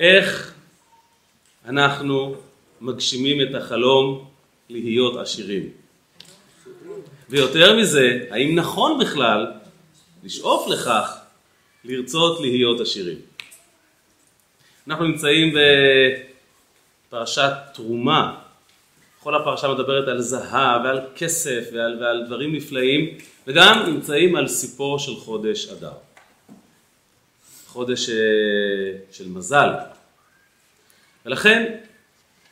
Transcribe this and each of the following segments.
איך אנחנו מגשימים את החלום להיות עשירים. ויותר מזה, האם נכון בכלל לשאוף לכך לרצות להיות עשירים? אנחנו נמצאים בפרשת תרומה. כל הפרשה מדברת על זהב ועל כסף ועל, ועל דברים נפלאים, וגם נמצאים על סיפו של חודש אדר. חודש אה, של מזל. ולכן,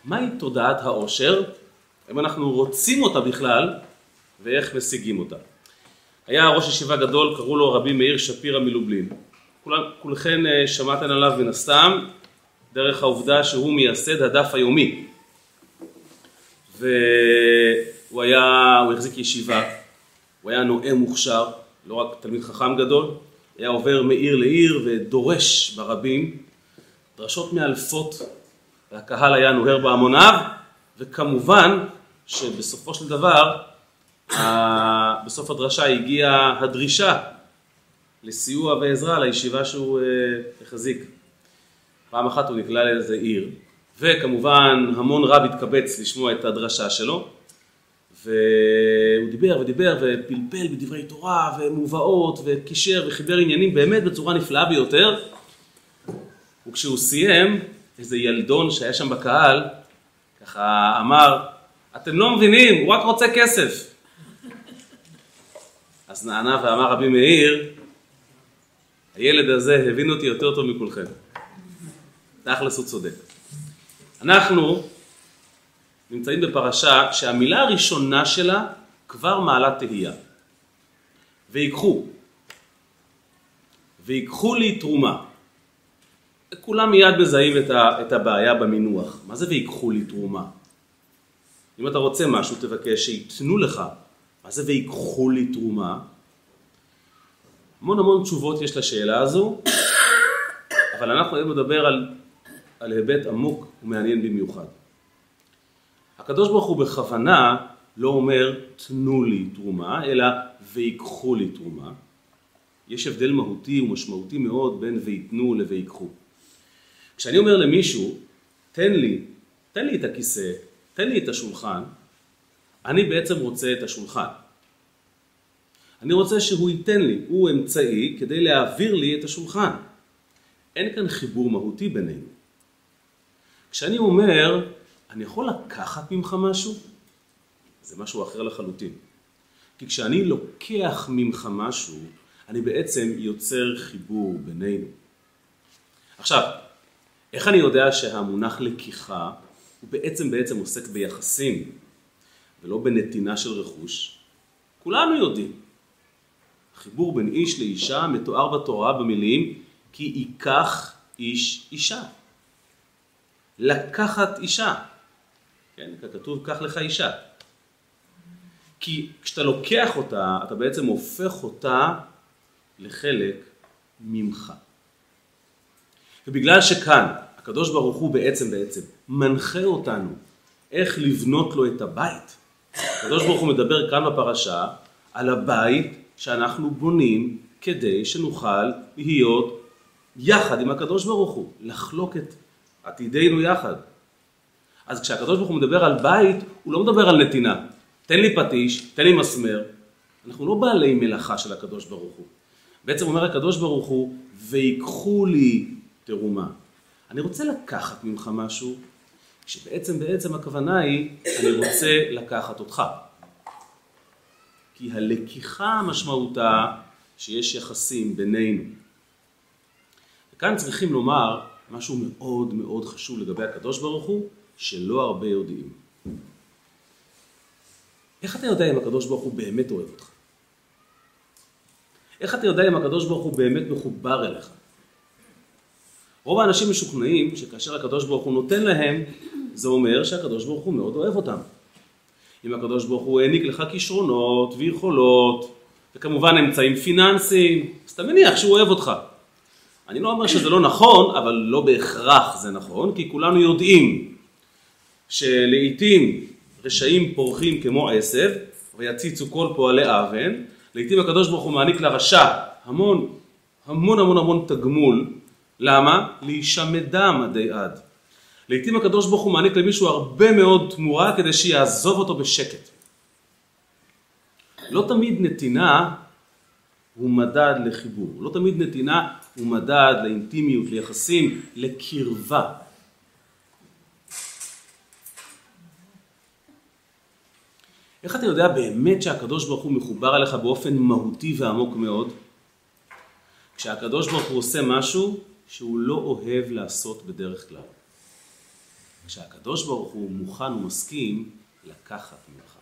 מהי תודעת העושר? אם אנחנו רוצים אותה בכלל, ואיך משיגים אותה. היה ראש ישיבה גדול, קראו לו רבי מאיר שפירא מלובלין. כולכם אה, שמעתם עליו מן הסתם, דרך העובדה שהוא מייסד הדף היומי. והוא היה, הוא החזיק ישיבה, הוא היה נואם מוכשר, לא רק תלמיד חכם גדול, היה עובר מעיר לעיר ודורש ברבים, דרשות מאלפות, והקהל היה נוהר בהמוניו, וכמובן שבסופו של דבר, בסוף הדרשה הגיעה הדרישה לסיוע ועזרה לישיבה שהוא אה, החזיק. פעם אחת הוא נקלע לאיזה עיר, וכמובן המון רב התקבץ לשמוע את הדרשה שלו, והוא דיבר ודיבר ופלפל בדברי תורה ומובאות וקישר וחיבר עניינים באמת בצורה נפלאה ביותר, וכשהוא סיים, איזה ילדון שהיה שם בקהל, ככה אמר, אתם לא מבינים, הוא רק רוצה כסף. אז נענה ואמר רבי מאיר, הילד הזה הבין אותי יותר טוב מכולכם. תכלס הוא צודק. אנחנו נמצאים בפרשה שהמילה הראשונה שלה כבר מעלה תהייה. ויקחו. ויקחו לי תרומה. כולם מיד מזהים את הבעיה במינוח. מה זה ויקחו לי תרומה? אם אתה רוצה משהו תבקש שייתנו לך. מה זה ויקחו לי תרומה? המון המון תשובות יש לשאלה הזו, אבל אנחנו היום נדבר על, על היבט עמוק ומעניין במיוחד. הקדוש ברוך הוא בכוונה לא אומר תנו לי תרומה, אלא ויקחו לי תרומה. יש הבדל מהותי ומשמעותי מאוד בין ויתנו לויקחו. כשאני אומר למישהו, תן לי, תן לי את הכיסא, תן לי את השולחן, אני בעצם רוצה את השולחן. אני רוצה שהוא ייתן לי, הוא אמצעי כדי להעביר לי את השולחן. אין כאן חיבור מהותי בינינו. כשאני אומר, אני יכול לקחת ממך משהו? זה משהו אחר לחלוטין. כי כשאני לוקח ממך משהו, אני בעצם יוצר חיבור בינינו. עכשיו, איך אני יודע שהמונח לקיחה הוא בעצם בעצם עוסק ביחסים ולא בנתינה של רכוש? כולנו יודעים. החיבור בין איש לאישה מתואר בתורה במילים כי ייקח איש אישה. לקחת אישה. כן, כתוב קח לך אישה. כי כשאתה לוקח אותה, אתה בעצם הופך אותה לחלק ממך. ובגלל שכאן הקדוש ברוך הוא בעצם בעצם מנחה אותנו איך לבנות לו את הבית. הקדוש ברוך הוא מדבר כאן בפרשה על הבית שאנחנו בונים כדי שנוכל להיות יחד עם הקדוש ברוך הוא, לחלוק את עתידנו יחד. אז כשהקדוש ברוך הוא מדבר על בית, הוא לא מדבר על נתינה. תן לי פטיש, תן לי מסמר. אנחנו לא בעלי מלאכה של הקדוש ברוך הוא. בעצם אומר הקדוש ברוך הוא, ויקחו לי תרומה. אני רוצה לקחת ממך משהו, כשבעצם בעצם הכוונה היא, אני רוצה לקחת אותך. כי הלקיחה משמעותה שיש יחסים בינינו. וכאן צריכים לומר משהו מאוד מאוד חשוב לגבי הקדוש ברוך הוא, שלא הרבה יודעים. איך אתה יודע אם הקדוש ברוך הוא באמת אוהב אותך? איך אתה יודע אם הקדוש ברוך הוא באמת מחובר אליך? רוב האנשים משוכנעים שכאשר הקדוש ברוך הוא נותן להם, זה אומר שהקדוש ברוך הוא מאוד אוהב אותם. אם הקדוש ברוך הוא העניק לך כישרונות ויכולות, וכמובן אמצעים פיננסיים, אז אתה מניח שהוא אוהב אותך. אני לא אומר שזה לא נכון, אבל לא בהכרח זה נכון, כי כולנו יודעים שלעיתים רשעים פורחים כמו עשב, ויציצו כל פועלי אבן, לעיתים הקדוש ברוך הוא מעניק לרשע המון המון המון המון תגמול, למה? להישמדם עדי עד. לעתים הקדוש ברוך הוא מעניק למישהו הרבה מאוד תמורה כדי שיעזוב אותו בשקט. לא תמיד נתינה הוא מדד לחיבור, לא תמיד נתינה הוא מדד לאינטימיות, ליחסים, לקרבה. איך אתה יודע באמת שהקדוש ברוך הוא מחובר אליך באופן מהותי ועמוק מאוד? כשהקדוש ברוך הוא עושה משהו שהוא לא אוהב לעשות בדרך כלל. כשהקדוש ברוך הוא מוכן ומסכים לקחת ממך.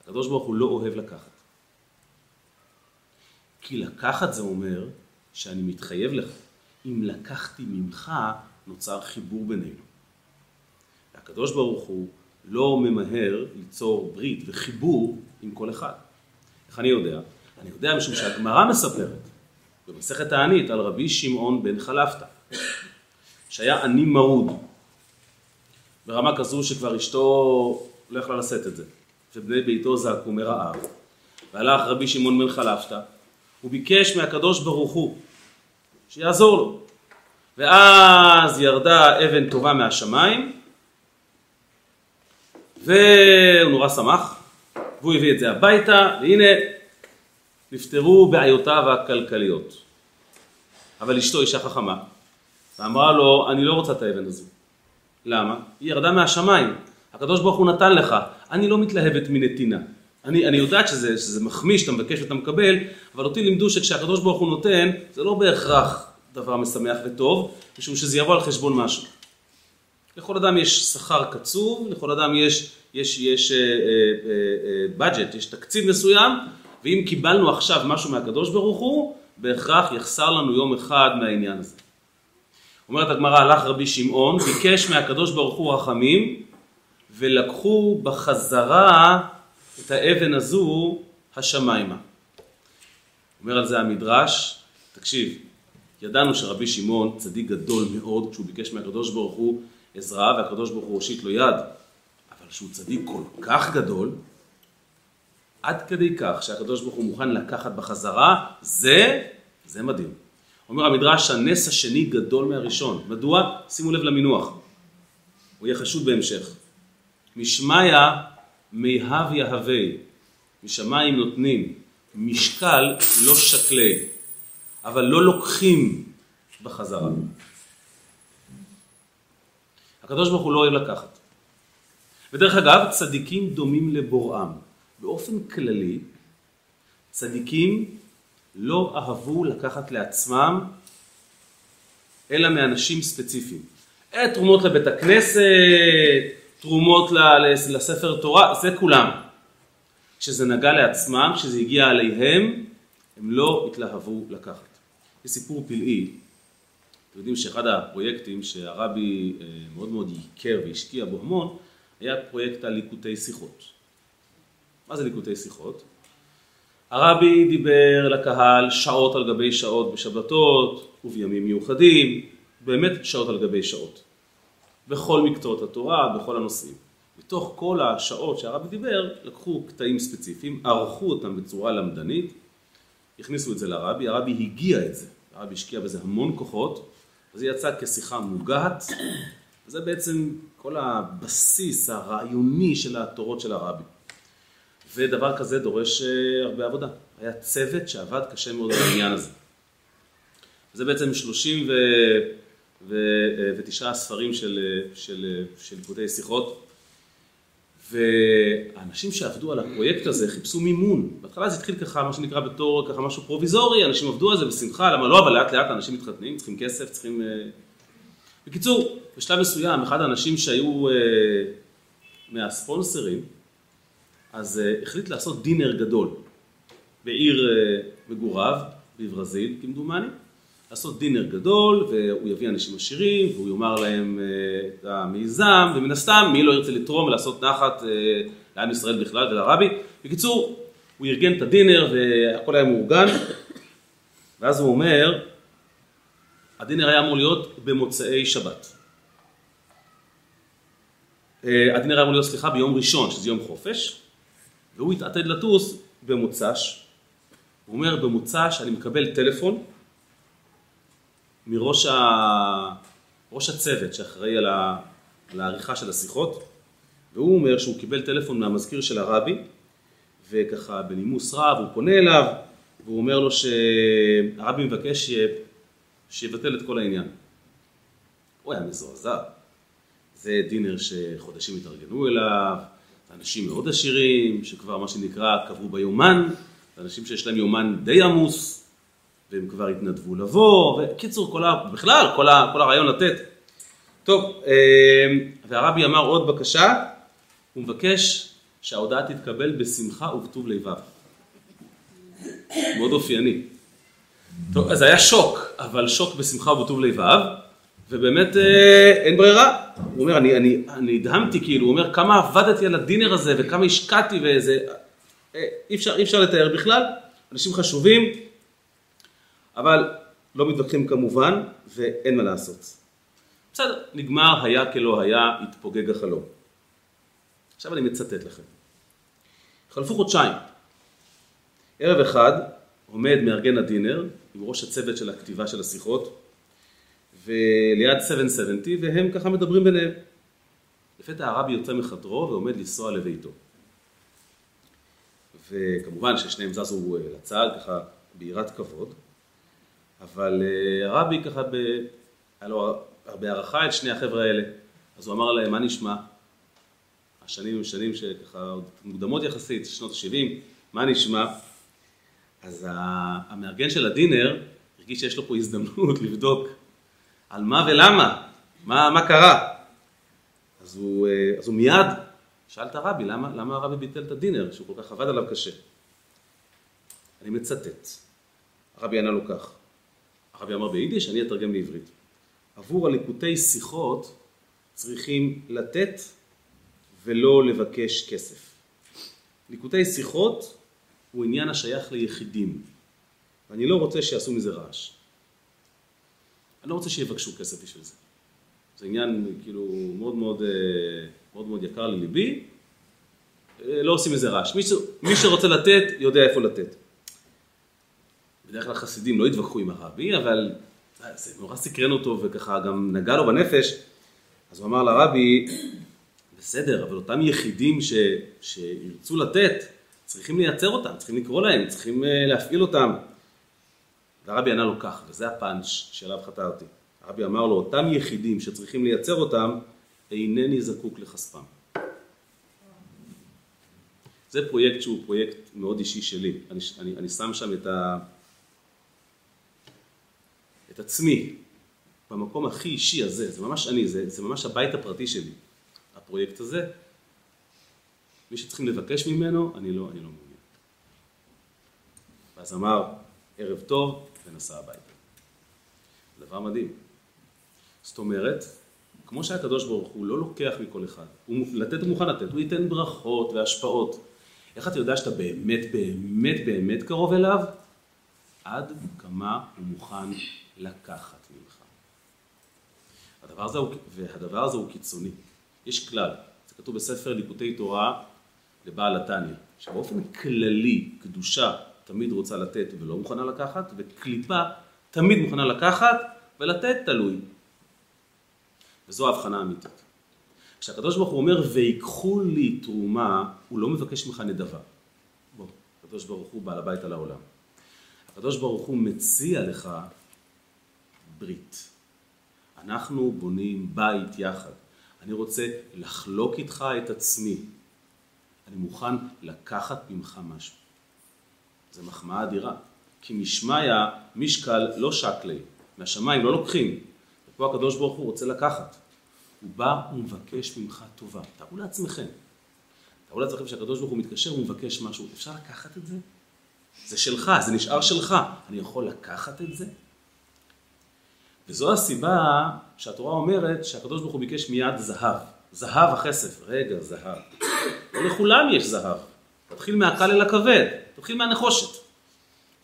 הקדוש ברוך הוא לא אוהב לקחת. כי לקחת זה אומר שאני מתחייב לך. אם לקחתי ממך, נוצר חיבור בינינו. והקדוש ברוך הוא לא ממהר ליצור ברית וחיבור עם כל אחד. איך אני יודע? אני יודע משום שהגמרא מספרת במסכת הענית על רבי שמעון בן חלפתא, שהיה עני מרוד, ברמה כזו שכבר אשתו לא יכלה לשאת את זה, ובני ביתו זעקו מרעב. והלך רבי שמעון בן חלפתא, הוא ביקש מהקדוש ברוך הוא שיעזור לו. ואז ירדה אבן טובה מהשמיים, והוא נורא שמח, והוא הביא את זה הביתה, והנה נפתרו בעיותיו הכלכליות. אבל אשתו אישה חכמה, ואמרה לו, אני לא רוצה את האבן הזו. למה? היא ירדה מהשמיים, הקדוש ברוך הוא נתן לך, אני לא מתלהבת מנתינה. אני, אני יודעת שזה, שזה מחמיא שאתה מבקש ואתה מקבל, אבל אותי לימדו שכשהקדוש ברוך הוא נותן, זה לא בהכרח דבר משמח וטוב, משום שזה יבוא על חשבון משהו. לכל אדם יש שכר קצוב, לכל אדם יש, יש, יש uh, uh, uh, budget, יש תקציב מסוים, ואם קיבלנו עכשיו משהו מהקדוש ברוך הוא, בהכרח יחסר לנו יום אחד מהעניין הזה. אומרת הגמרא, הלך רבי שמעון, ביקש מהקדוש ברוך הוא רחמים, ולקחו בחזרה את האבן הזו השמיימה. אומר על זה המדרש, תקשיב, ידענו שרבי שמעון צדיק גדול מאוד כשהוא ביקש מהקדוש ברוך הוא עזרה והקדוש ברוך הוא הושיט לו יד, אבל שהוא צדיק כל כך גדול, עד כדי כך שהקדוש ברוך הוא מוכן לקחת בחזרה, זה, זה מדהים. אומר המדרש הנס השני גדול מהראשון. מדוע? שימו לב למינוח. הוא יהיה חשוד בהמשך. משמיא מיהב יהווה, משמיים נותנים, משקל לא שקלה, אבל לא לוקחים בחזרה. הקדוש ברוך הוא לא אוהב לקחת. ודרך אגב, צדיקים דומים לבוראם. באופן כללי, צדיקים לא אהבו לקחת לעצמם אלא מאנשים ספציפיים. תרומות לבית הכנסת, תרומות לספר תורה, זה כולם. כשזה נגע לעצמם, כשזה הגיע עליהם, הם לא התלהבו לקחת. יש סיפור פלאי, אתם יודעים שאחד הפרויקטים שהרבי אה, מאוד מאוד ייקר והשקיע בו המון, היה פרויקט הליקוטי שיחות. מה זה ליקוטי שיחות? הרבי דיבר לקהל שעות על גבי שעות בשבתות ובימים מיוחדים, באמת שעות על גבי שעות. בכל מקצועות התורה, בכל הנושאים. מתוך כל השעות שהרבי דיבר, לקחו קטעים ספציפיים, ערכו אותם בצורה למדנית, הכניסו את זה לרבי, הרבי הגיע את זה, הרבי השקיע בזה המון כוחות, וזה יצא כשיחה מוגהת, וזה בעצם כל הבסיס הרעיוני של התורות של הרבי. ודבר כזה דורש אה, הרבה עבודה. היה צוות שעבד קשה מאוד על העניין הזה. זה בעצם 30 ו... ו... ותשעה ספרים של, של, של שיחות. והאנשים שעבדו על הפרויקט הזה חיפשו מימון. בהתחלה זה התחיל ככה, מה שנקרא בתור ככה משהו פרוביזורי, אנשים עבדו על זה בשמחה, למה לא, אבל לאט לאט אנשים מתחתנים, צריכים כסף, צריכים... אה, בקיצור, בשלב מסוים, אחד האנשים שהיו אה, מהספונסרים, אז uh, החליט לעשות דינר גדול בעיר מגוריו, בברזיל כמדומני, לעשות דינר גדול והוא יביא אנשים עשירים והוא יאמר להם uh, את המיזם ומן הסתם מי לא ירצה לתרום ולעשות נחת uh, לעם ישראל בכלל ולרבי. בקיצור, הוא ארגן את הדינר והכל היה מאורגן ואז הוא אומר, הדינר היה אמור להיות במוצאי שבת. הדינר היה אמור להיות, סליחה, ביום ראשון, שזה יום חופש, והוא התעתד לטוס במוצ"ש, הוא אומר במוצ"ש אני מקבל טלפון מראש ה... ראש הצוות שאחראי על, ה... על העריכה של השיחות, והוא אומר שהוא קיבל טלפון מהמזכיר של הרבי, וככה בנימוס רב הוא פונה אליו, והוא אומר לו שהרבי מבקש. שיבטל את כל העניין. הוא היה מזועזע. זה דינר שחודשים התארגנו אליו, אנשים מאוד עשירים, שכבר מה שנקרא קבעו ביומן, אנשים שיש להם יומן די עמוס, והם כבר התנדבו לבוא, וקיצור, כל ה... בכלל, כל, ה... כל הרעיון לתת. טוב, אה, והרבי אמר עוד בקשה, הוא מבקש שההודעה תתקבל בשמחה ובטוב לבב. מאוד אופייני. טוב, אז היה שוק, אבל שוק בשמחה ובטוב לבב, ובאמת אה, אין ברירה. הוא אומר, אני, הדהמתי, כאילו, הוא אומר, כמה עבדתי על הדינר הזה, וכמה השקעתי ואיזה... אה, אי אפשר, אי אפשר לתאר בכלל, אנשים חשובים, אבל לא מתווכחים כמובן, ואין מה לעשות. בסדר, נגמר, היה כלא היה, התפוגג החלום. עכשיו אני מצטט לכם. חלפו חודשיים. ערב אחד עומד מארגן הדינר עם ראש הצוות של הכתיבה של השיחות וליד 770 והם ככה מדברים ביניהם. לפתע הרבי יוצא מחדרו ועומד לנסוע לביתו. וכמובן ששניהם זזו לצד ככה ביראת כבוד, אבל אה, הרבי ככה, ב... היה לו הרבה הערכה את שני החבר'ה האלה, אז הוא אמר להם מה נשמע? השנים הם שנים שככה מוקדמות יחסית, שנות ה-70, מה נשמע? אז המארגן של הדינר הרגיש שיש לו פה הזדמנות לבדוק על מה ולמה, מה, מה קרה. אז הוא, אה, אז הוא מיד שאל את הרבי, למה, למה הרבי ביטל את הדינר, שהוא כל כך עבד עליו קשה? אני מצטט. הרבי ענה לו כך, הרבי אמר ביידיש, אני אתרגם לעברית. עבור הליקוטי שיחות צריכים לתת ולא לבקש כסף. ליקוטי שיחות הוא עניין השייך ליחידים, ואני לא רוצה שיעשו מזה רעש. אני לא רוצה שיבקשו כסף בשביל זה. זה עניין כאילו מאוד מאוד, אה, מאוד, מאוד יקר לליבי, אה, לא עושים מזה רעש. מי, ש... מי שרוצה לתת, יודע איפה לתת. בדרך כלל חסידים לא התווכחו עם הרבי, אבל אה, זה נורא סקרן אותו וככה גם נגע לו בנפש. אז הוא אמר לרבי, בסדר, אבל אותם יחידים ש... שירצו לתת, צריכים לייצר אותם, צריכים לקרוא להם, צריכים להפעיל אותם. והרבי ענה לו כך, וזה הפאנץ' שאליו חתרתי. הרבי אמר לו, אותם יחידים שצריכים לייצר אותם, אינני זקוק לכספם. זה פרויקט שהוא פרויקט מאוד אישי שלי. אני, אני, אני שם שם את, ה, את עצמי במקום הכי אישי הזה, זה ממש אני, זה, זה ממש הבית הפרטי שלי, הפרויקט הזה. מי שצריכים לבקש ממנו, אני לא, אני לא מעוניין. ואז אמר, ערב טוב, ונסע הביתה. דבר מדהים. זאת אומרת, כמו שהקדוש ברוך הוא לא לוקח מכל אחד, הוא לתת הוא מוכן לתת, הוא ייתן ברכות והשפעות. איך אתה יודע שאתה באמת באמת באמת קרוב אליו? עד כמה הוא מוכן לקחת ממך. הדבר הזה הוא, והדבר הזה הוא קיצוני. יש כלל, זה כתוב בספר ליקוטי תורה לבעל התניא, שבאופן כללי קדושה תמיד רוצה לתת ולא מוכנה לקחת, וקליפה תמיד מוכנה לקחת ולתת תלוי. וזו ההבחנה האמיתית. כשהקדוש ברוך הוא אומר ויקחו לי תרומה, הוא לא מבקש ממך נדבה. בוא, הקדוש ברוך הוא בעל הבית על העולם. הקדוש ברוך הוא מציע לך ברית. אנחנו בונים בית יחד. אני רוצה לחלוק איתך את עצמי. אני מוכן לקחת ממך משהו. זו מחמאה אדירה. כי משמיא משקל לא שקלי, מהשמיים לא לוקחים. ופה הקדוש ברוך הוא רוצה לקחת. הוא בא ומבקש ממך טובה. תארו לעצמכם. תארו לעצמכם שהקדוש ברוך הוא מתקשר ומבקש משהו. אפשר לקחת את זה? זה שלך, זה נשאר שלך. אני יכול לקחת את זה? וזו הסיבה שהתורה אומרת שהקדוש ברוך הוא ביקש מיד זהב. זהב הכסף. רגע, זהב. לא לכולם יש זהב. תתחיל מהקל אל הכבד. תתחיל מהנחושת.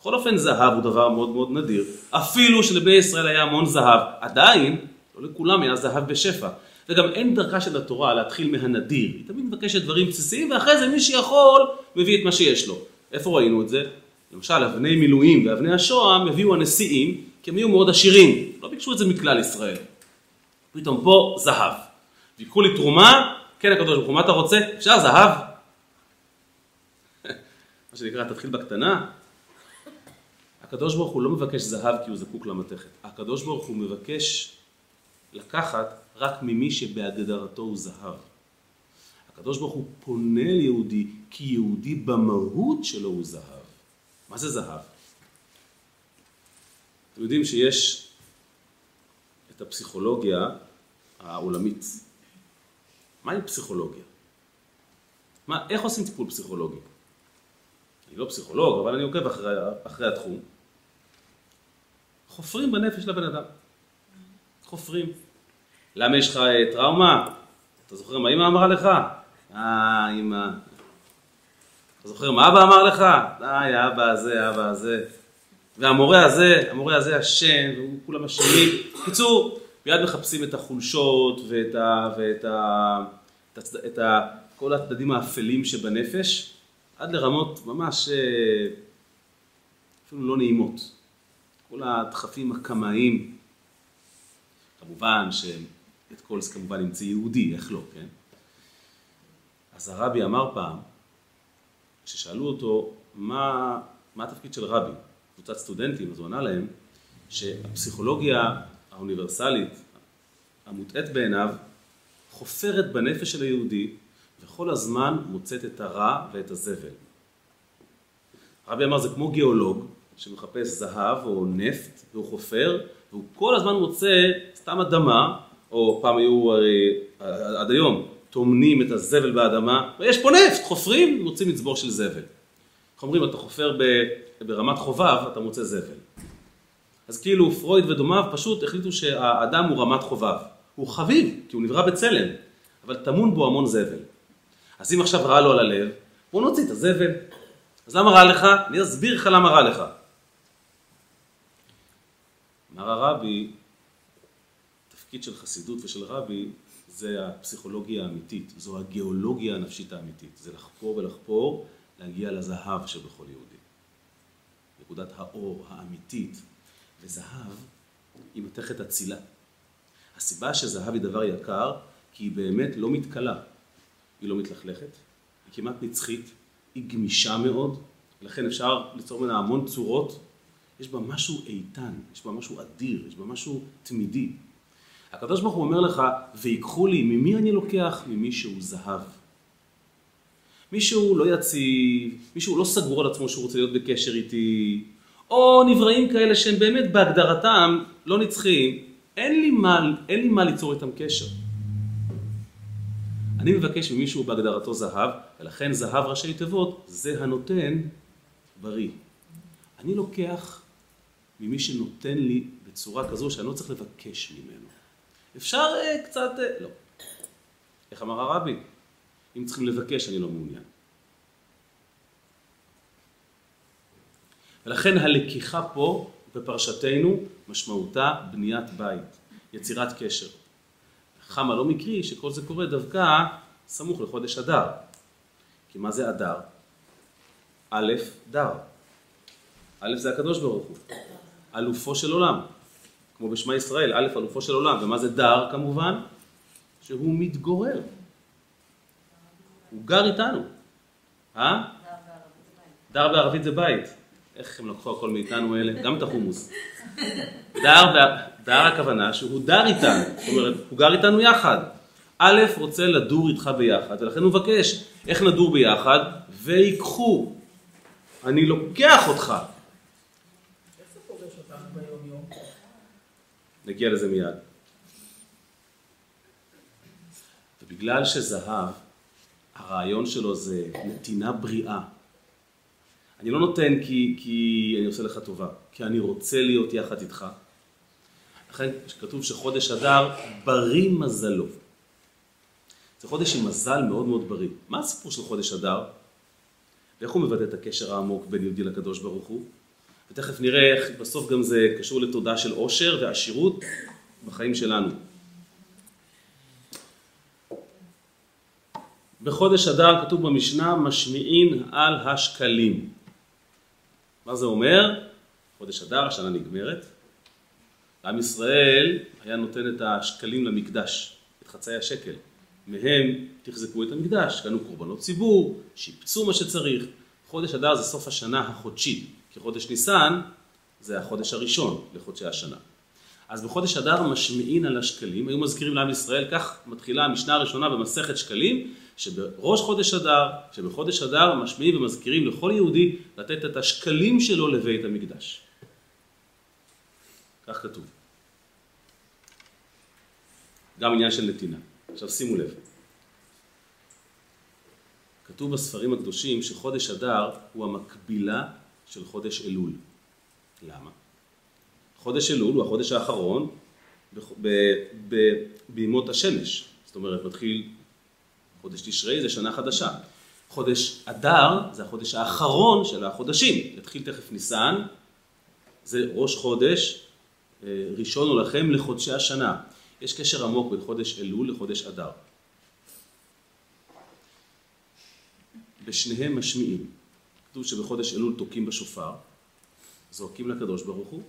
בכל אופן זהב הוא דבר מאוד מאוד נדיר, אפילו שלבני ישראל היה המון זהב, עדיין, לא לכולם היה זהב בשפע. וגם אין דרכה של התורה להתחיל מהנדיר, היא תמיד מבקשת דברים בסיסיים ואחרי זה מי שיכול מביא את מה שיש לו. איפה ראינו את זה? למשל אבני מילואים ואבני השוהם הביאו הנשיאים כי הם היו מאוד עשירים, לא ביקשו את זה מכלל ישראל. פתאום פה זהב. ויקחו לי תרומה, כן הקדוש ברוך הוא, מה אתה רוצה? אפשר זהב? מה שנקרא, תתחיל בקטנה. הקדוש ברוך הוא לא מבקש זהב כי הוא זקוק למתכת. הקדוש ברוך הוא מבקש לקחת רק ממי שבהגדרתו הוא זהב. הקדוש ברוך הוא פונה ליהודי כי יהודי במהות שלו הוא זהב. מה זה זהב? אתם יודעים שיש את הפסיכולוגיה העולמית. מהי פסיכולוגיה? מה, איך עושים טיפול פסיכולוגי? אני לא פסיכולוג, אבל אני עוקב אחרי, אחרי התחום. חופרים בנפש לבן אדם. חופרים. למה יש לך אה, טראומה? אתה זוכר מה אמא אמרה לך? אה, אמא. אתה זוכר מה אבא אמר לך? די, אבא הזה, אבא הזה. והמורה הזה, המורה הזה אשם, וכולם אשמים. בקיצור, מיד מחפשים את החולשות ואת ה... ואת ה... את, הצד... את ה... כל הצדדים האפלים שבנפש, עד לרמות ממש אה, אפילו לא נעימות. כל הדחפים הקמאיים. כמובן שאת כל זה כמובן ימצא יהודי, איך לא, כן? אז הרבי אמר פעם, כששאלו אותו מה, מה התפקיד של רבי, קבוצת סטודנטים, אז הוא ענה להם שהפסיכולוגיה האוניברסלית המוטעית בעיניו חופרת בנפש של היהודי וכל הזמן מוצאת את הרע ואת הזבל. הרבי אמר זה כמו גיאולוג שמחפש זהב או נפט והוא חופר והוא כל הזמן מוצא סתם אדמה או פעם היו הרי עד היום טומנים את הזבל באדמה ויש פה נפט, חופרים, מוצאים מצבור של זבל. איך אומרים, אתה חופר ברמת חובב, אתה מוצא זבל. אז כאילו פרויד ודומיו פשוט החליטו שהאדם הוא רמת חובב. הוא חביב, כי הוא נברא בצלם, אבל טמון בו המון זבל. אז אם עכשיו רע לו על הלב, בוא נוציא את הזבל. אז למה רע לך? אני אסביר לך למה רע לך. אמר הרבי, תפקיד של חסידות ושל רבי זה הפסיכולוגיה האמיתית, זו הגיאולוגיה הנפשית האמיתית, זה לחפור ולחפור, להגיע לזהב שבכל יהודי. נקודת האור האמיתית, וזהב היא מתכת אצילה. הסיבה שזהב היא דבר יקר, כי היא באמת לא מתכלה. היא לא מתלכלכת, היא כמעט נצחית, היא גמישה מאוד, לכן אפשר ליצור ממנה המון צורות. יש בה משהו איתן, יש בה משהו אדיר, יש בה משהו תמידי. הוא אומר לך, ויקחו לי, ממי אני לוקח? ממי שהוא זהב. מישהו לא יציב, מישהו לא סגור על עצמו שהוא רוצה להיות בקשר איתי, או נבראים כאלה שהם באמת בהגדרתם לא נצחיים, אין לי מה, אין לי מה ליצור איתם קשר. אני מבקש ממישהו בהגדרתו זהב, ולכן זהב ראשי תיבות, זה הנותן בריא. אני לוקח ממי שנותן לי בצורה כזו שאני לא צריך לבקש ממנו. אפשר uh, קצת, uh, לא. איך אמר הרבי? אם צריכים לבקש, אני לא מעוניין. ולכן הלקיחה פה בפרשתנו משמעותה בניית בית, יצירת קשר. חמה לא מקרי שכל זה קורה דווקא סמוך לחודש אדר. כי מה זה אדר? א', דר. א' זה הקדוש ברוך הוא, אלופו של עולם, כמו בשמע ישראל, א' אלופו של עולם, ומה זה דר כמובן? שהוא מתגורר. הוא גר איתנו. אה? דר בערבית זה בית. איך הם לקחו הכל מאיתנו אלה? גם את החומוס. דר, דר הכוונה שהוא דר איתנו, זאת אומרת, הוא גר איתנו יחד. א' רוצה לדור איתך ביחד, ולכן הוא מבקש, איך נדור ביחד? ויקחו. אני לוקח אותך. נגיע לזה מיד. ובגלל שזהב, הרעיון שלו זה נתינה בריאה. אני לא נותן כי, כי אני עושה לך טובה, כי אני רוצה להיות יחד איתך. לכן כתוב שחודש אדר בריא מזלו. זה חודש עם מזל מאוד מאוד בריא. מה הסיפור של חודש אדר? ואיך הוא מבטא את הקשר העמוק בין יהודי לקדוש ברוך הוא? ותכף נראה איך בסוף גם זה קשור לתודעה של עושר ועשירות בחיים שלנו. בחודש אדר כתוב במשנה משמיעין על השקלים. מה זה אומר? חודש אדר, השנה נגמרת, עם ישראל היה נותן את השקלים למקדש, את חצאי השקל. מהם תחזקו את המקדש, קנו קורבנות ציבור, שיפצו מה שצריך. חודש אדר זה סוף השנה החודשי, כי חודש ניסן זה החודש הראשון לחודשי השנה. אז בחודש אדר משמיעין על השקלים, היו מזכירים לעם ישראל, כך מתחילה המשנה הראשונה במסכת שקלים, שבראש חודש אדר, שבחודש אדר משמיעים ומזכירים לכל יהודי לתת את השקלים שלו לבית המקדש. כך כתוב. גם עניין של נתינה. עכשיו שימו לב. כתוב בספרים הקדושים שחודש אדר הוא המקבילה של חודש אלול. למה? חודש אלול הוא החודש האחרון בימות השמש. זאת אומרת, מתחיל חודש תשרי זה שנה חדשה. חודש אדר זה החודש האחרון של החודשים. יתחיל תכף ניסן, זה ראש חודש, אה, ראשון הוא לכם לחודשי השנה. יש קשר עמוק בין חודש אלול לחודש אדר. בשניהם משמיעים. כתוב שבחודש אלול תוקעים בשופר, זועקים לקדוש ברוך הוא,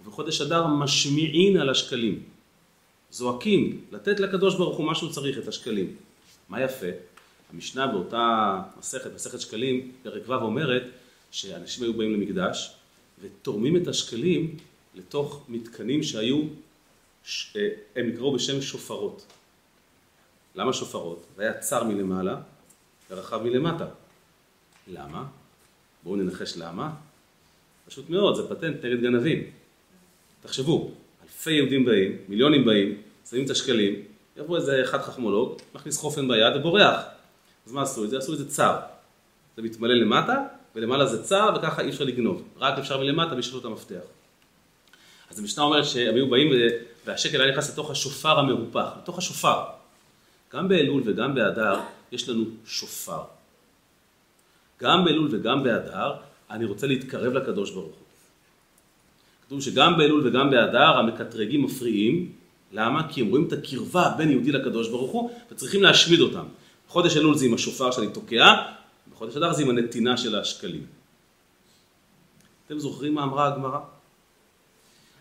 ובחודש אדר משמיעין על השקלים. זועקים, לתת לקדוש ברוך הוא מה שהוא צריך, את השקלים. מה יפה? המשנה באותה מסכת, מסכת שקלים, פרק ו' אומרת שאנשים היו באים למקדש ותורמים את השקלים לתוך מתקנים שהיו, אה, הם נקראו בשם שופרות. למה שופרות? זה היה צר מלמעלה ורחב מלמטה. למה? בואו ננחש למה. פשוט מאוד, זה פטנט נגד גנבים. תחשבו, אלפי יהודים באים, מיליונים באים, שמים את השקלים, יבוא איזה אחד חכמולוג, מכניס חופן ביד ובורח. אז מה עשו את זה? עשו את זה צר. זה מתמלא למטה, ולמעלה זה צר, וככה אי אפשר לגנוב. רק אפשר מלמטה מי לו את המפתח. אז המשנה אומרת שהם היו באים והשקל היה נכנס לתוך השופר המרופח, לתוך השופר. גם באלול וגם באדר יש לנו שופר. גם באלול וגם באדר אני רוצה להתקרב לקדוש ברוך הוא. כתוב שגם באלול וגם באדר המקטרגים מפריעים, למה? כי הם רואים את הקרבה בין יהודי לקדוש ברוך הוא וצריכים להשמיד אותם. בחודש אלול זה עם השופר שאני תוקע, בחודש אדר זה עם הנתינה של השקלים. אתם זוכרים מה אמרה הגמרא?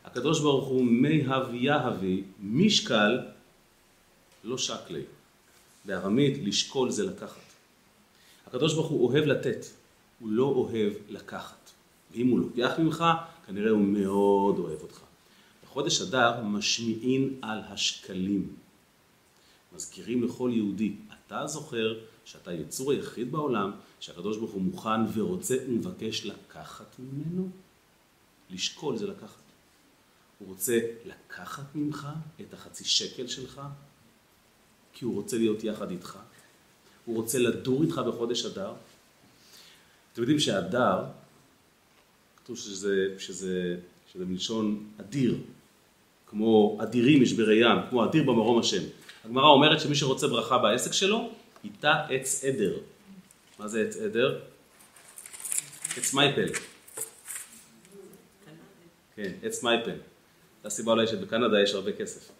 הקדוש ברוך הוא מי הב יהבי משקל לא שקלי. בארמית לשקול זה לקחת. הקדוש ברוך הוא אוהב לתת, הוא לא אוהב לקחת. ואם הוא לוקח ממך, כנראה הוא מאוד אוהב אותך. בחודש אדר משמיעין על השקלים. מזכירים לכל יהודי, אתה זוכר שאתה יצור היחיד בעולם שהקדוש ברוך הוא מוכן ורוצה ומבקש לקחת ממנו? לשקול זה לקחת. הוא רוצה לקחת ממך את החצי שקל שלך, כי הוא רוצה להיות יחד איתך. הוא רוצה לדור איתך בחודש אדר. אתם יודעים שאדר, כתוב שזה, שזה, שזה מלשון אדיר, כמו אדירים משברי ים, כמו אדיר במרום השם. הגמרא אומרת שמי שרוצה ברכה בעסק שלו, איתה עץ עדר. מה זה עץ עדר? עץ מייפל. כן, עץ מייפל. זו הסיבה אולי שבקנדה יש הרבה כסף.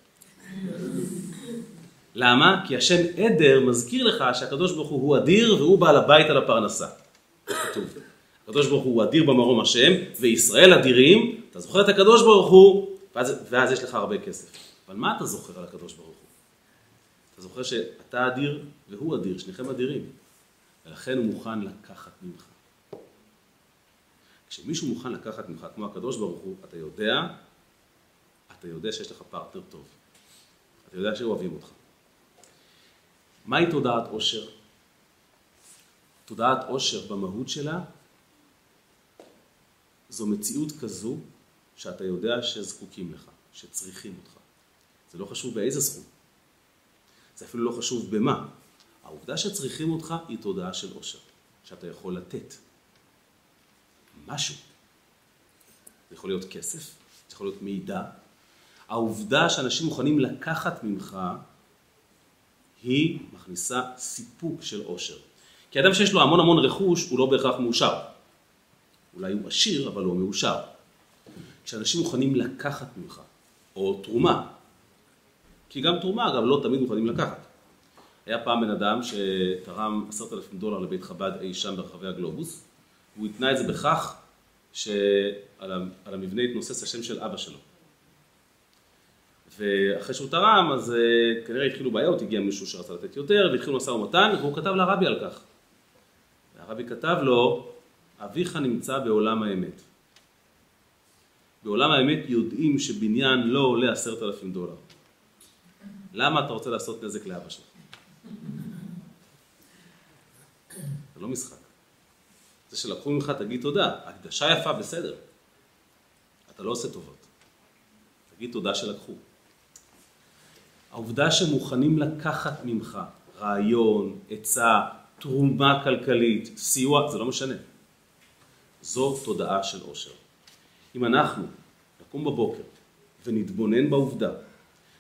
למה? כי השם עדר מזכיר לך שהקדוש ברוך הוא אדיר והוא בעל הבית על הפרנסה. כתוב. הקדוש ברוך הוא אדיר במרום השם, וישראל אדירים, אתה זוכר את הקדוש ברוך הוא, ואז, ואז יש לך הרבה כסף. אבל מה אתה זוכר על הקדוש ברוך הוא? אתה זוכר שאתה אדיר והוא אדיר, שניכם אדירים. ולכן הוא מוכן לקחת ממך. כשמישהו מוכן לקחת ממך, כמו הקדוש ברוך הוא, אתה יודע אתה יודע שיש לך פרטנר טוב. אתה יודע שאוהבים אותך. מהי תודעת עושר? תודעת עושר במהות שלה זו מציאות כזו שאתה יודע שזקוקים לך, שצריכים אותך. זה לא חשוב באיזה סכום. זה אפילו לא חשוב במה. העובדה שצריכים אותך היא תודעה של עושר, שאתה יכול לתת משהו. זה יכול להיות כסף, זה יכול להיות מידע, העובדה שאנשים מוכנים לקחת ממך, היא מכניסה סיפוק של עושר. כי אדם שיש לו המון המון רכוש, הוא לא בהכרח מאושר. אולי הוא עשיר, אבל הוא מאושר. כשאנשים מוכנים לקחת ממך, או תרומה, כי גם תרומה, אגב, לא תמיד מוכנים לקחת. היה פעם בן אדם שתרם עשרת אלפים דולר לבית חב"ד אי שם ברחבי הגלובוס, והוא התנה את זה בכך שעל המבנה התנוסס השם של אבא שלו. ואחרי שהוא תרם, אז uh, כנראה התחילו בעיות, הגיע מישהו שרצה לתת יותר, והתחילו משא ומתן, והוא כתב לרבי על כך. והרבי כתב לו, אביך נמצא בעולם האמת. בעולם האמת יודעים שבניין לא עולה עשרת אלפים דולר. למה אתה רוצה לעשות נזק לאבא שלך? זה לא משחק. זה שלקחו ממך, תגיד תודה. הקדשה יפה, בסדר. אתה לא עושה טובות. תגיד תודה שלקחו. העובדה שמוכנים לקחת ממך רעיון, עצה, תרומה כלכלית, סיוע, זה לא משנה. זו תודעה של עושר. אם אנחנו נקום בבוקר ונתבונן בעובדה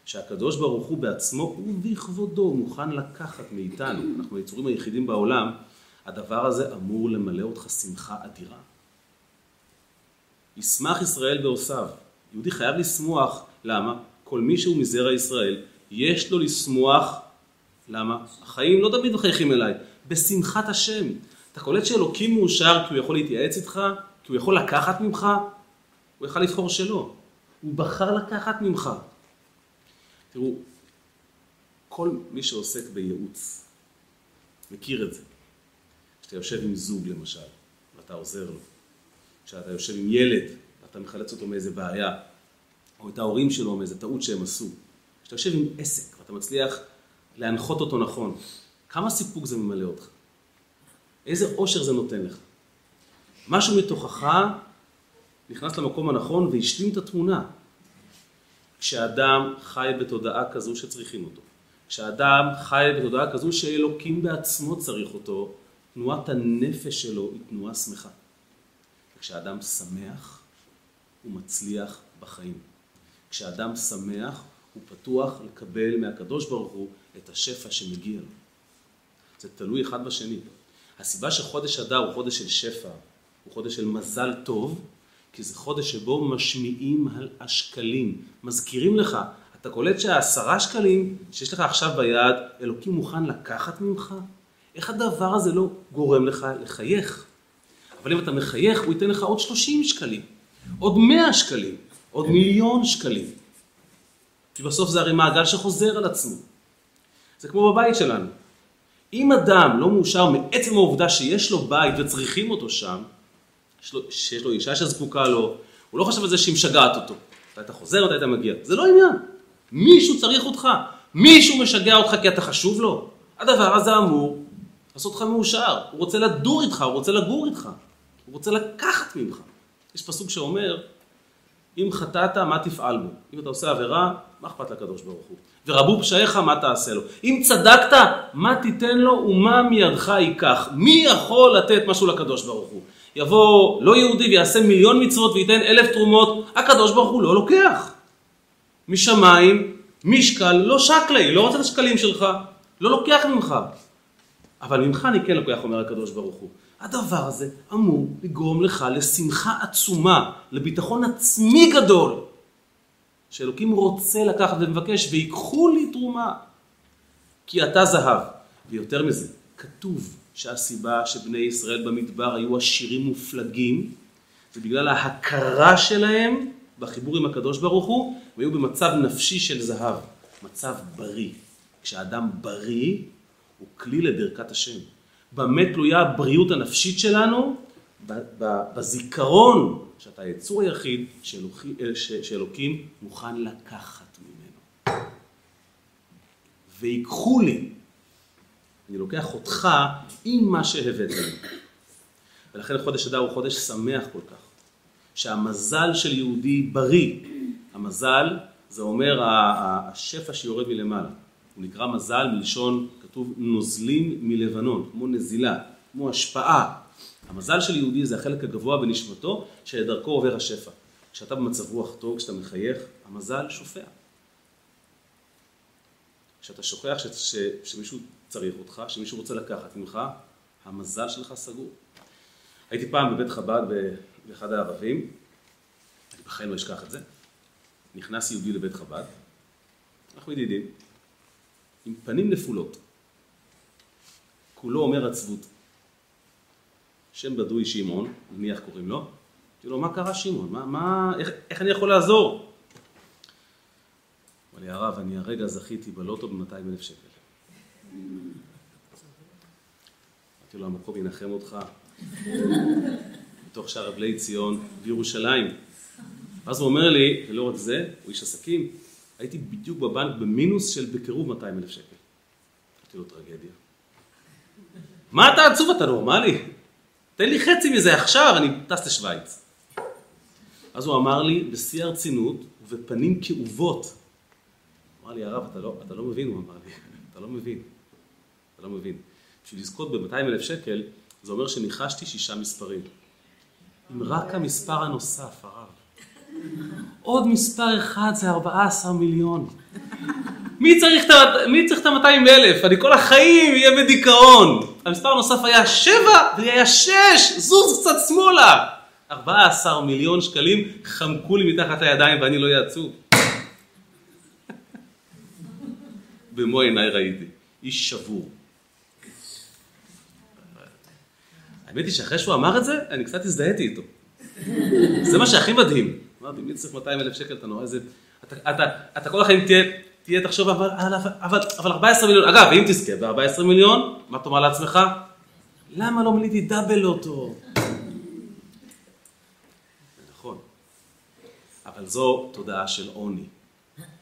שהקדוש ברוך הוא בעצמו ובכבודו מוכן לקחת מאיתנו, אנחנו היצורים היחידים בעולם, הדבר הזה אמור למלא אותך שמחה אדירה. ישמח ישראל בעושיו. יהודי חייב לשמוח, למה? כל מי שהוא מזרע ישראל, יש לו לשמוח, למה? החיים לא תמיד מחייכים אליי, בשמחת השם. אתה קולט שאלוקים מאושר כי הוא יכול להתייעץ איתך, כי הוא יכול לקחת ממך, הוא יכל לבחור שלא. הוא בחר לקחת ממך. תראו, כל מי שעוסק בייעוץ מכיר את זה. כשאתה יושב עם זוג למשל, ואתה עוזר לו, כשאתה יושב עם ילד, ואתה מחלץ אותו מאיזה בעיה, או את ההורים שלו מאיזה טעות שהם עשו, כשאתה יושב עם עסק ואתה מצליח להנחות אותו נכון, כמה סיפוק זה ממלא אותך? איזה אושר זה נותן לך? משהו מתוכך נכנס למקום הנכון והשלים את התמונה. כשאדם חי בתודעה כזו שצריכים אותו, כשאדם חי בתודעה כזו שאלוקים בעצמו צריך אותו, תנועת הנפש שלו היא תנועה שמחה. כשאדם שמח, הוא מצליח בחיים. כשאדם שמח, הוא פתוח לקבל מהקדוש ברוך הוא את השפע שמגיע לו. זה תלוי אחד בשני. הסיבה שחודש אדר הוא חודש של שפע, הוא חודש של מזל טוב, כי זה חודש שבו משמיעים על השקלים, מזכירים לך, אתה קולט שהעשרה שקלים שיש לך עכשיו ביד, אלוקים מוכן לקחת ממך? איך הדבר הזה לא גורם לך לחייך? אבל אם אתה מחייך, הוא ייתן לך עוד 30 שקלים, עוד 100 שקלים, עוד מיליון שקלים. כי בסוף זה הרי מעגל שחוזר על עצמו. זה כמו בבית שלנו. אם אדם לא מאושר מעצם העובדה שיש לו בית וצריכים אותו שם, שיש לו אישה שזקוקה לו, הוא לא חושב על זה שהיא משגעת אותו. אתה היית חוזר, אתה היית מגיע. זה לא עניין. מישהו צריך אותך. מישהו משגע אותך כי אתה חשוב לו. הדבר הזה אמור לעשות אותך מאושר. הוא רוצה לדור איתך, הוא רוצה לגור איתך. הוא רוצה לקחת ממך. יש פסוק שאומר, אם חטאת, מה תפעל בו? אם אתה עושה עבירה, מה אכפת לקדוש ברוך הוא? ורבו פשעיך, מה תעשה לו? אם צדקת, מה תיתן לו ומה מידך ייקח? מי יכול לתת משהו לקדוש ברוך הוא? יבוא לא יהודי ויעשה מיליון מצוות וייתן אלף תרומות, הקדוש ברוך הוא לא לוקח. משמיים, משקל, לא שקלי, לא רוצה את השקלים שלך, לא לוקח ממך. אבל ממך אני כן לוקח, אומר הקדוש ברוך הוא. הדבר הזה אמור לגרום לך לשמחה עצומה, לביטחון עצמי גדול, שאלוקים רוצה לקחת ומבקש, ויקחו לי תרומה, כי אתה זהב. ויותר מזה, כתוב שהסיבה שבני ישראל במדבר היו עשירים מופלגים, זה בגלל ההכרה שלהם בחיבור עם הקדוש ברוך הוא, והיו במצב נפשי של זהב, מצב בריא. כשאדם בריא, הוא כלי לברכת השם. במה תלויה הבריאות הנפשית שלנו? בזיכרון שאתה היצור היחיד שאלוקים, שאלוקים מוכן לקחת ממנו. ויקחו לי, אני לוקח אותך עם מה שהבאת לי. ולכן חודש אדר הוא חודש שמח כל כך, שהמזל של יהודי בריא, המזל זה אומר השפע שיורד מלמעלה, הוא נקרא מזל מלשון כתוב נוזלים מלבנון, כמו נזילה, כמו השפעה. המזל של יהודי זה החלק הגבוה בנשמתו, שדרכו עובר השפע. כשאתה במצב רוח טוב, כשאתה מחייך, המזל שופע. כשאתה שוכח ש, ש, שמישהו צריך אותך, שמישהו רוצה לקחת ממך, המזל שלך סגור. הייתי פעם בבית חב"ד באחד הערבים, אני בחיים לא אשכח את זה, נכנס יהודי לבית חב"ד, אנחנו ידידים, עם פנים נפולות. כולו אומר עצבות. שם בדוי שמעון, נניח קוראים לו, אמרתי לו, מה קרה שמעון? מה, מה, איך, איך אני יכול לעזור? אמר לי, הרב, אני הרגע זכיתי בלוטו ב-200 אלף שקל. אמרתי לו, המקום ינחם אותך, בתוך שער אבלי ציון בירושלים. ואז הוא אומר לי, ולא רק זה, הוא איש עסקים, הייתי בדיוק בבנק במינוס של בקירוב 200 אלף שקל. אמרתי לו, טרגדיה. מה אתה עצוב, אתה נורמלי? תן לי חצי מזה עכשיו, אני טס לשוויץ. אז הוא אמר לי, בשיא הרצינות ובפנים כאובות, אמר לי, הרב, אתה לא, אתה לא מבין, הוא אמר לי, אתה לא מבין, אתה לא מבין. בשביל לזכות ב-200 אלף שקל, זה אומר שניחשתי שישה מספרים. אם רק המספר הנוסף, הרב. עוד מספר אחד זה 14 מיליון. מי צריך את ה-200 אלף? אני כל החיים אהיה בדיכאון. המספר הנוסף היה 7 ולי היה 6, זוז קצת שמאלה. 14 מיליון שקלים חמקו לי מתחת הידיים ואני לא אעצוב. במו עיניי ראיתי. איש שבור. האמת היא שאחרי שהוא אמר את זה, אני קצת הזדהיתי איתו. זה מה שהכי מדהים. אמרתי, מי צריך 200 אלף שקל, אתה נורא איזה... אתה, כל החיים תהיה, תהיה תחשוב, אבל, אבל, אבל 14 מיליון, אגב, אם תזכה ב-14 מיליון, מה תאמר לעצמך? למה לא מליתי דאבל לוטו? נכון, אבל זו תודעה של עוני.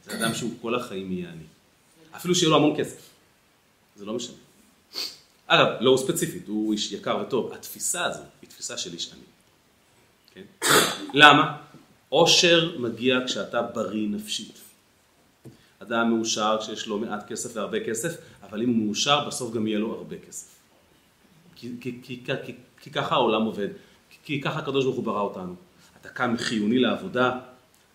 זה אדם שהוא כל החיים יהיה עני. אפילו שיהיה לו המון כסף, זה לא משנה. אגב, לא הוא ספציפית, הוא איש יקר וטוב. התפיסה הזו היא תפיסה של איש עני. כן? למה? עושר מגיע כשאתה בריא נפשית. אדם מאושר כשיש לו מעט כסף והרבה כסף, אבל אם הוא מאושר בסוף גם יהיה לו הרבה כסף. כי, כי, כי, כי, כי ככה העולם עובד, כי, כי ככה הקדוש ברוך הוא ברא אותנו. אתה קם חיוני לעבודה,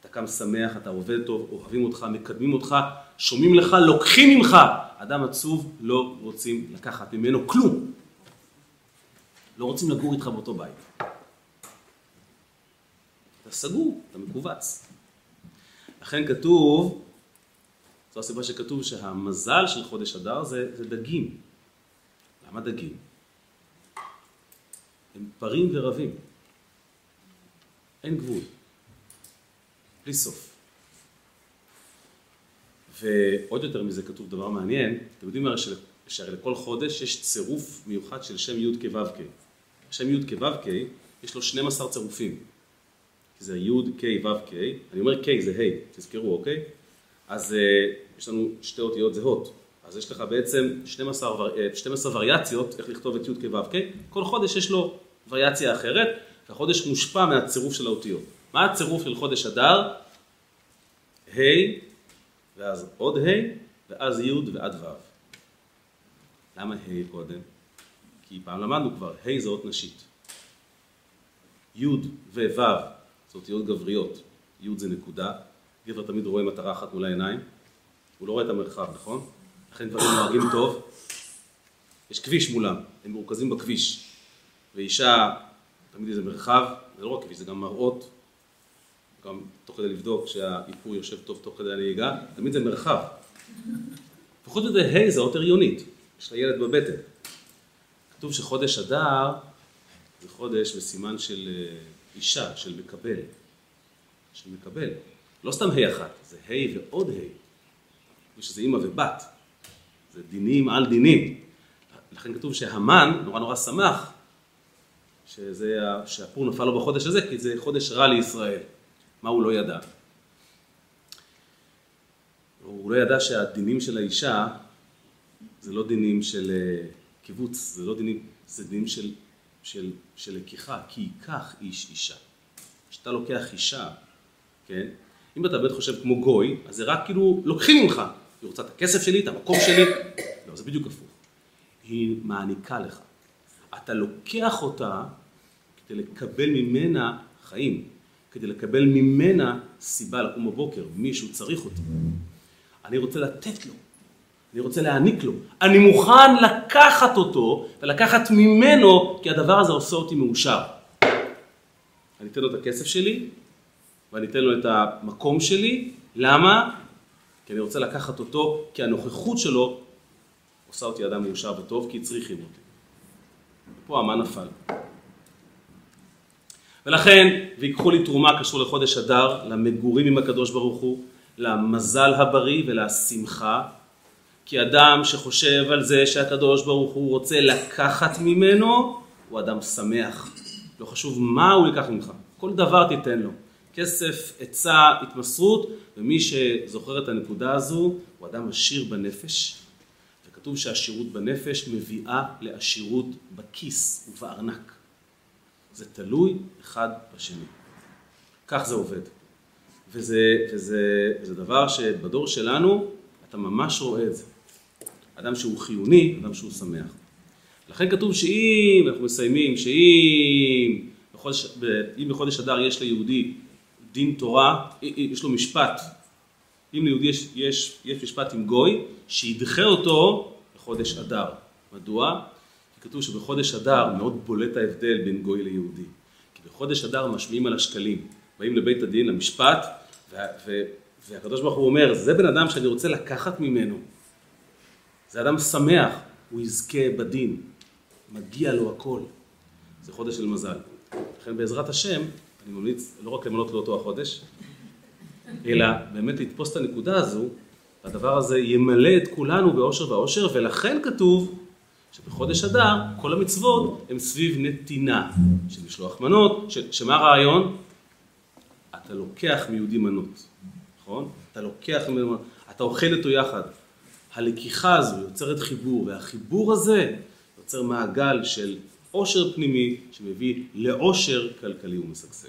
אתה קם שמח, אתה עובד טוב, אוהבים אותך, מקדמים אותך, שומעים לך, לוקחים ממך. אדם עצוב לא רוצים לקחת ממנו כלום. לא רוצים לגור איתך באותו בית. אתה סגור, אתה מכווץ. לכן כתוב, זו הסיבה שכתוב שהמזל של חודש אדר זה, זה דגים. למה דגים? הם פרים ורבים. אין גבול. בלי סוף. ועוד יותר מזה כתוב דבר מעניין, אתם יודעים הרי שהרי לכל חודש יש צירוף מיוחד של שם י' כו' כ'. שם י' כו' כ', יש לו 12 צירופים. זה י' כ' ו' כ', אני אומר כ' זה ה', תזכרו, אוקיי? אז uh, יש לנו שתי אותיות זהות. אז יש לך בעצם 12, 12 אה, וריאציות איך לכתוב את י' כ' ו' כ', כל חודש יש לו וריאציה אחרת, והחודש מושפע מהצירוף של האותיות. מה הצירוף של חודש אדר? ה' ואז עוד ה' ואז י' ועד ו'. למה ה' קודם? כי פעם למדנו כבר, ה' זה אות נשית. י' וו' זה אותיות גבריות. י' זה נקודה, גבר תמיד רואה מטרה אחת מול העיניים, הוא לא רואה את המרחב, נכון? לכן דברים נוהגים טוב. יש כביש מולם, הם מרוכזים בכביש. ואישה, תמיד איזה מרחב, זה לא רק כביש, זה גם מראות, גם תוך כדי לבדוק שהאיפור יושב טוב תוך כדי הנהיגה, תמיד זה מרחב. וחוץ מזה, ה' זה אות הריונית, יש לה ילד בבטן. כתוב שחודש אדר זה חודש בסימן של אה, אישה, של מקבל. של מקבל. לא סתם ה' אחת, זה ה' ועוד ה'. ושזה אימא ובת. זה דינים על דינים. לכן כתוב שהמן נורא נורא שמח שזה, שהפור נפל לו בחודש הזה, כי זה חודש רע לישראל. מה הוא לא ידע? הוא לא ידע שהדינים של האישה זה לא דינים של אה, קיבוץ, זה לא דינים, זה דינים של, של, של לקיחה, כי ייקח איש אישה. כשאתה לוקח אישה, כן, אם אתה באמת חושב כמו גוי, אז זה רק כאילו לוקחים ממך. היא רוצה את הכסף שלי, את המקום שלי, לא, זה בדיוק הפוך. היא מעניקה לך. אתה לוקח אותה כדי לקבל ממנה חיים, כדי לקבל ממנה סיבה לקום בבוקר, מישהו צריך אותי. אני רוצה לתת לו, אני רוצה להעניק לו, אני מוכן לקחת אותו ולקחת ממנו, כי הדבר הזה עושה אותי מאושר. אני אתן לו את הכסף שלי, ואני אתן לו את המקום שלי, למה? כי אני רוצה לקחת אותו, כי הנוכחות שלו עושה אותי אדם מאושר וטוב, כי צריכים אותי. ופה המן נפל. ולכן, ויקחו לי תרומה קשור לחודש אדר, למגורים עם הקדוש ברוך הוא, למזל הבריא ולשמחה, כי אדם שחושב על זה שהקדוש ברוך הוא רוצה לקחת ממנו, הוא אדם שמח. לא חשוב מה הוא ייקח ממך, כל דבר תיתן לו. כסף, עצה, התמסרות, ומי שזוכר את הנקודה הזו הוא אדם עשיר בנפש, וכתוב שהעשירות בנפש מביאה לעשירות בכיס ובארנק. זה תלוי אחד בשני. כך זה עובד. וזה, וזה, וזה דבר שבדור שלנו אתה ממש רואה את זה. אדם שהוא חיוני, אדם שהוא שמח. לכן כתוב שאם, אנחנו מסיימים, שאם בחודש, בחודש אדר יש ליהודי דין תורה, יש לו משפט, אם ליהודי יש, יש, יש משפט עם גוי, שידחה אותו לחודש אדר. מדוע? כתוב שבחודש אדר מאוד בולט ההבדל בין גוי ליהודי. כי בחודש אדר משמיעים על השקלים. באים לבית הדין, למשפט, והקדוש ברוך הוא אומר, זה בן אדם שאני רוצה לקחת ממנו. זה אדם שמח, הוא יזכה בדין, מגיע לו הכל. זה חודש של מזל. לכן בעזרת השם, אני ממליץ לא רק למנות לו אותו החודש, אלא באמת לתפוס את הנקודה הזו, הדבר הזה ימלא את כולנו באושר ואושר, ולכן כתוב שבחודש אדר כל המצוות הן סביב נתינה של משלוח מנות, שמה הרעיון? אתה לוקח מיהודי מנות, נכון? אתה לוקח ממנו, אתה אוכל איתו יחד. הלקיחה הזו יוצרת חיבור, והחיבור הזה יוצר מעגל של עושר פנימי שמביא לעושר כלכלי ומשגשג.